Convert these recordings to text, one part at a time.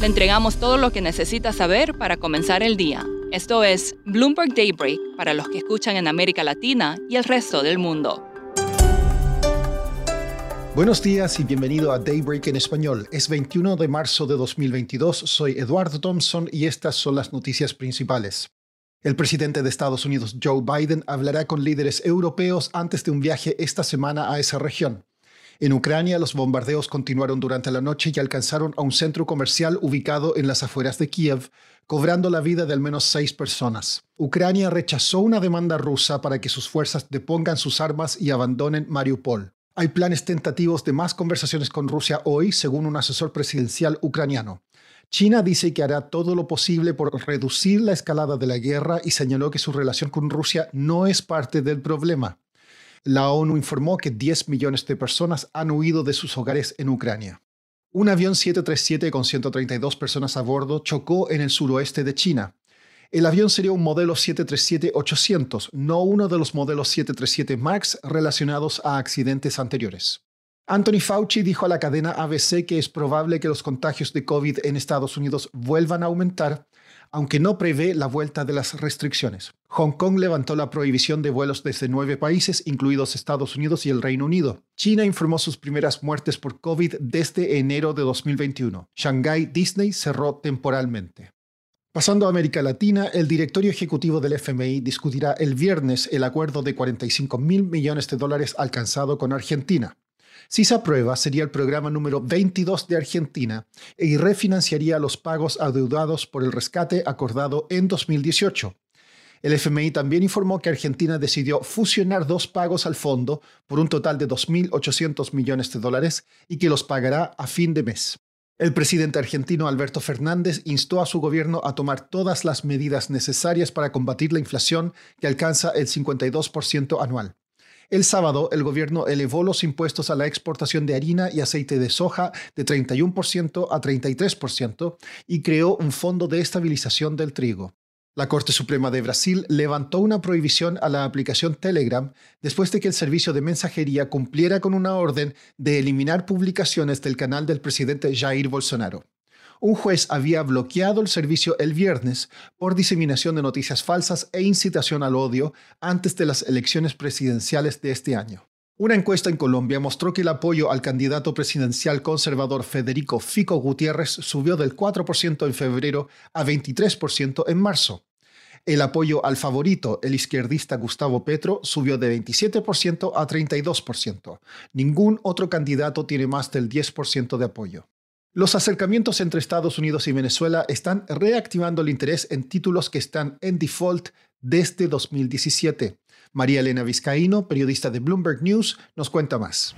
Le entregamos todo lo que necesita saber para comenzar el día. Esto es Bloomberg Daybreak para los que escuchan en América Latina y el resto del mundo. Buenos días y bienvenido a Daybreak en español. Es 21 de marzo de 2022, soy Eduardo Thompson y estas son las noticias principales. El presidente de Estados Unidos, Joe Biden, hablará con líderes europeos antes de un viaje esta semana a esa región. En Ucrania, los bombardeos continuaron durante la noche y alcanzaron a un centro comercial ubicado en las afueras de Kiev, cobrando la vida de al menos seis personas. Ucrania rechazó una demanda rusa para que sus fuerzas depongan sus armas y abandonen Mariupol. Hay planes tentativos de más conversaciones con Rusia hoy, según un asesor presidencial ucraniano. China dice que hará todo lo posible por reducir la escalada de la guerra y señaló que su relación con Rusia no es parte del problema. La ONU informó que 10 millones de personas han huido de sus hogares en Ucrania. Un avión 737 con 132 personas a bordo chocó en el suroeste de China. El avión sería un modelo 737-800, no uno de los modelos 737 MAX relacionados a accidentes anteriores. Anthony Fauci dijo a la cadena ABC que es probable que los contagios de COVID en Estados Unidos vuelvan a aumentar aunque no prevé la vuelta de las restricciones. Hong Kong levantó la prohibición de vuelos desde nueve países, incluidos Estados Unidos y el Reino Unido. China informó sus primeras muertes por COVID desde enero de 2021. Shanghai Disney cerró temporalmente. Pasando a América Latina, el directorio ejecutivo del FMI discutirá el viernes el acuerdo de 45 mil millones de dólares alcanzado con Argentina. Si se aprueba, sería el programa número 22 de Argentina y refinanciaría los pagos adeudados por el rescate acordado en 2018. El FMI también informó que Argentina decidió fusionar dos pagos al fondo por un total de 2.800 millones de dólares y que los pagará a fin de mes. El presidente argentino Alberto Fernández instó a su gobierno a tomar todas las medidas necesarias para combatir la inflación que alcanza el 52% anual. El sábado, el gobierno elevó los impuestos a la exportación de harina y aceite de soja de 31% a 33% y creó un fondo de estabilización del trigo. La Corte Suprema de Brasil levantó una prohibición a la aplicación Telegram después de que el servicio de mensajería cumpliera con una orden de eliminar publicaciones del canal del presidente Jair Bolsonaro un juez había bloqueado el servicio el viernes por diseminación de noticias falsas e incitación al odio antes de las elecciones presidenciales de este año. Una encuesta en Colombia mostró que el apoyo al candidato presidencial conservador Federico Fico Gutiérrez subió del 4% en febrero a 23% en marzo. El apoyo al favorito, el izquierdista Gustavo Petro, subió de 27% a 32%. Ningún otro candidato tiene más del 10% de apoyo. Los acercamientos entre Estados Unidos y Venezuela están reactivando el interés en títulos que están en default desde 2017. María Elena Vizcaíno, periodista de Bloomberg News, nos cuenta más.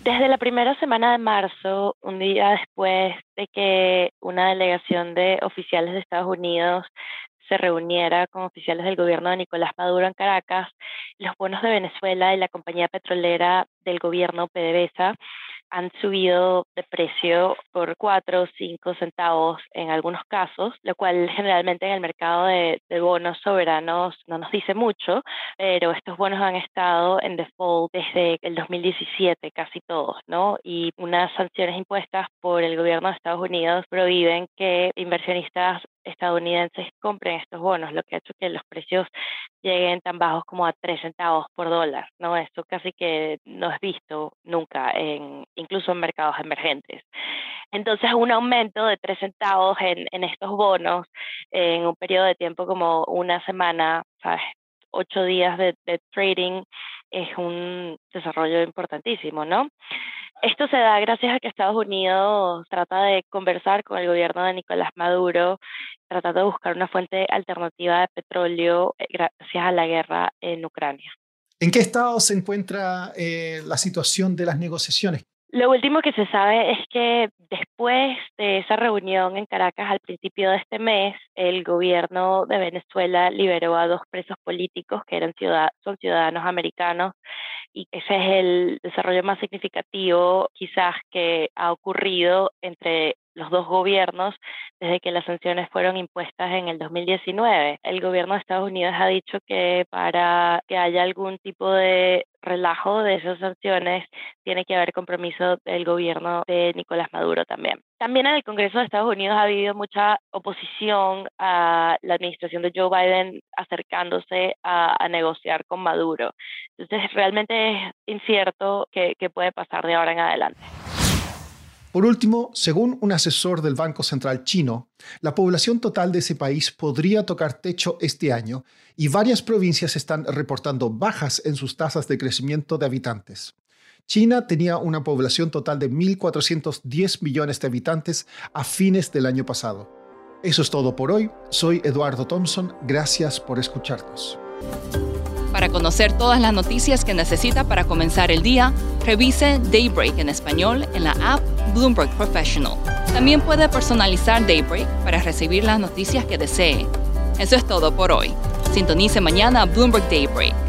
Desde la primera semana de marzo, un día después de que una delegación de oficiales de Estados Unidos se reuniera con oficiales del gobierno de Nicolás Maduro en Caracas, los bonos de Venezuela y la compañía petrolera del gobierno PDVSA han subido de precio por 4 o 5 centavos en algunos casos, lo cual generalmente en el mercado de, bonos soberanos no nos dice mucho, pero estos bonos han estado en default desde el 2017, casi todos, ¿no? Y unas sanciones impuestas por el gobierno de Estados Unidos prohíben que inversionistas estadounidenses compren estos bonos, lo que ha hecho que los precios lleguen tan bajos como a 3 centavos por dólar, ¿no? Esto casi que no es visto nunca, en, incluso en mercados emergentes. Entonces, un aumento de 3 centavos en, estos bonos en un periodo de tiempo como una semana, ¿sabes? Ocho días de, trading es un desarrollo importantísimo, ¿no? Esto se da gracias a que Estados Unidos trata de conversar con el gobierno de Nicolás Maduro, tratando de buscar una fuente alternativa de petróleo eh, gracias a la guerra en Ucrania. ¿En qué estado se encuentra eh, la situación de las negociaciones? Lo último que se sabe es que después de esa reunión en Caracas al principio de este mes, el gobierno de Venezuela liberó a dos presos políticos que eran son ciudadanos americanos y ese es el desarrollo más significativo quizás que ha ocurrido entre los dos gobiernos desde que las sanciones fueron impuestas en el 2019. El gobierno de Estados Unidos ha dicho que para que haya algún tipo de relajo de esas sanciones tiene que haber compromiso del gobierno de Nicolás Maduro también. También en el Congreso de Estados Unidos ha habido mucha oposición a la administración de Joe Biden acercándose a, negociar con Maduro. Entonces realmente es incierto qué puede pasar de ahora en adelante. Por último, según un asesor del Banco Central chino, la población total de ese país podría tocar techo este año y varias provincias están reportando bajas en sus tasas de crecimiento de habitantes. China tenía una población total de 1.410 millones de habitantes a fines del año pasado. Eso es todo por hoy. Soy Eduardo Thompson. Gracias por escucharnos. Para conocer todas las noticias que necesita para comenzar el día, revise Daybreak en español en la app Bloomberg Professional. También puede personalizar Daybreak para recibir las noticias que desee. Eso es todo por hoy. Sintonice mañana Bloomberg Daybreak